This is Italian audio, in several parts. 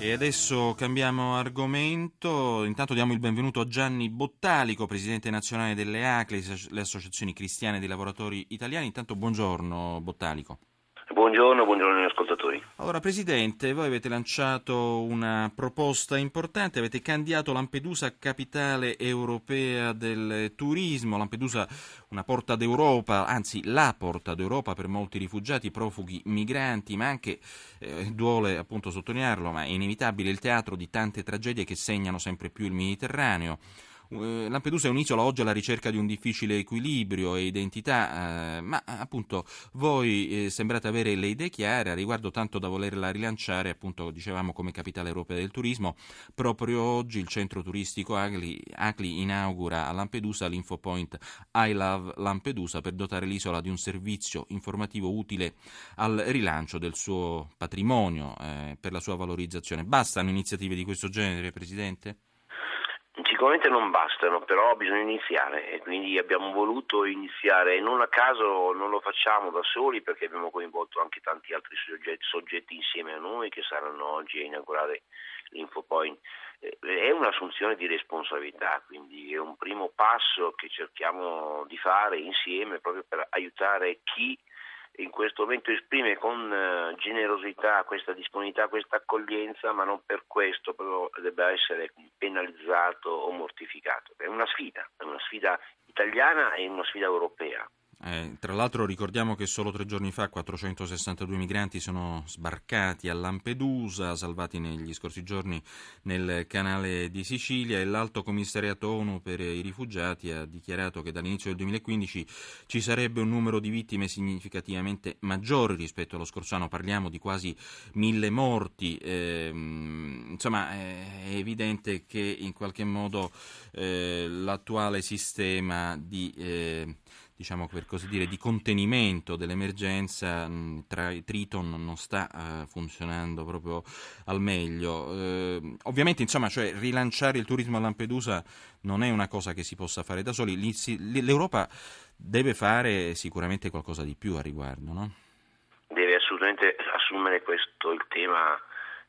E adesso cambiamo argomento. Intanto diamo il benvenuto a Gianni Bottalico, presidente nazionale delle ACLE, le associazioni cristiane dei lavoratori italiani. Intanto buongiorno Bottalico. Buongiorno, buongiorno agli ascoltatori. Allora, Presidente, voi avete lanciato una proposta importante, avete candidato Lampedusa capitale europea del turismo, Lampedusa una porta d'Europa, anzi la porta d'Europa per molti rifugiati, profughi, migranti, ma anche, eh, duole appunto sottolinearlo, ma è inevitabile il teatro di tante tragedie che segnano sempre più il Mediterraneo. Eh, Lampedusa è un'isola oggi alla ricerca di un difficile equilibrio e identità, eh, ma appunto voi eh, sembrate avere le idee chiare a riguardo tanto da volerla rilanciare, appunto dicevamo come capitale europea del turismo. Proprio oggi il centro turistico Acli, Acli inaugura a Lampedusa l'Infopoint I Love Lampedusa per dotare l'isola di un servizio informativo utile al rilancio del suo patrimonio, eh, per la sua valorizzazione. Bastano iniziative di questo genere, Presidente? Sicuramente non bastano, però bisogna iniziare e quindi abbiamo voluto iniziare e non a caso non lo facciamo da soli perché abbiamo coinvolto anche tanti altri soggetti, soggetti insieme a noi che saranno oggi a inaugurare l'Infopoint. Eh, è un'assunzione di responsabilità, quindi è un primo passo che cerchiamo di fare insieme proprio per aiutare chi in questo momento esprime con eh, generosità questa disponibilità, questa accoglienza, ma non per questo però debba essere penalizzato o mortificato. È una sfida, è una sfida italiana e una sfida europea. Eh, tra l'altro ricordiamo che solo tre giorni fa 462 migranti sono sbarcati a Lampedusa, salvati negli scorsi giorni nel canale di Sicilia e l'Alto Commissariato ONU per i rifugiati ha dichiarato che dall'inizio del 2015 ci sarebbe un numero di vittime significativamente maggiore rispetto allo scorso anno, parliamo di quasi mille morti. Eh, insomma è evidente che in qualche modo eh, l'attuale sistema di eh, diciamo per così dire, di contenimento dell'emergenza tra Triton non sta uh, funzionando proprio al meglio. Uh, ovviamente, insomma, cioè, rilanciare il turismo a Lampedusa non è una cosa che si possa fare da soli. L'Europa deve fare sicuramente qualcosa di più a riguardo, no? Deve assolutamente assumere questo il tema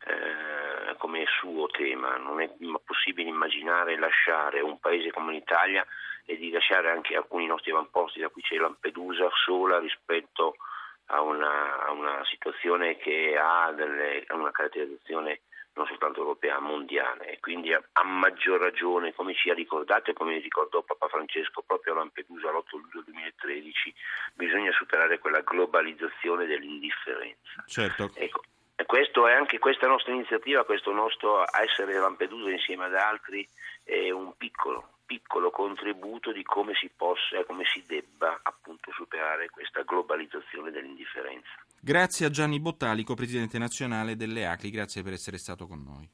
eh, come suo tema. Non è possibile immaginare lasciare un paese come l'Italia e di lasciare anche alcuni nostri avamposti, da cui c'è Lampedusa, sola rispetto a una, a una situazione che ha delle, una caratterizzazione non soltanto europea, mondiale e quindi a, a, maggior ragione, come ci ha ricordato e come ricordò Papa Francesco proprio a Lampedusa l'8 luglio 2013, bisogna superare quella globalizzazione dell'indifferenza. Certo. Ecco, e questo è anche questa nostra iniziativa, questo nostro essere Lampedusa insieme ad altri è un piccolo, piccolo contributo di come si possa e come si debba appunto superare questa globalizzazione dell'indifferenza. Grazie a Gianni Bottalico, Presidente nazionale delle ACLI, grazie per essere stato con noi.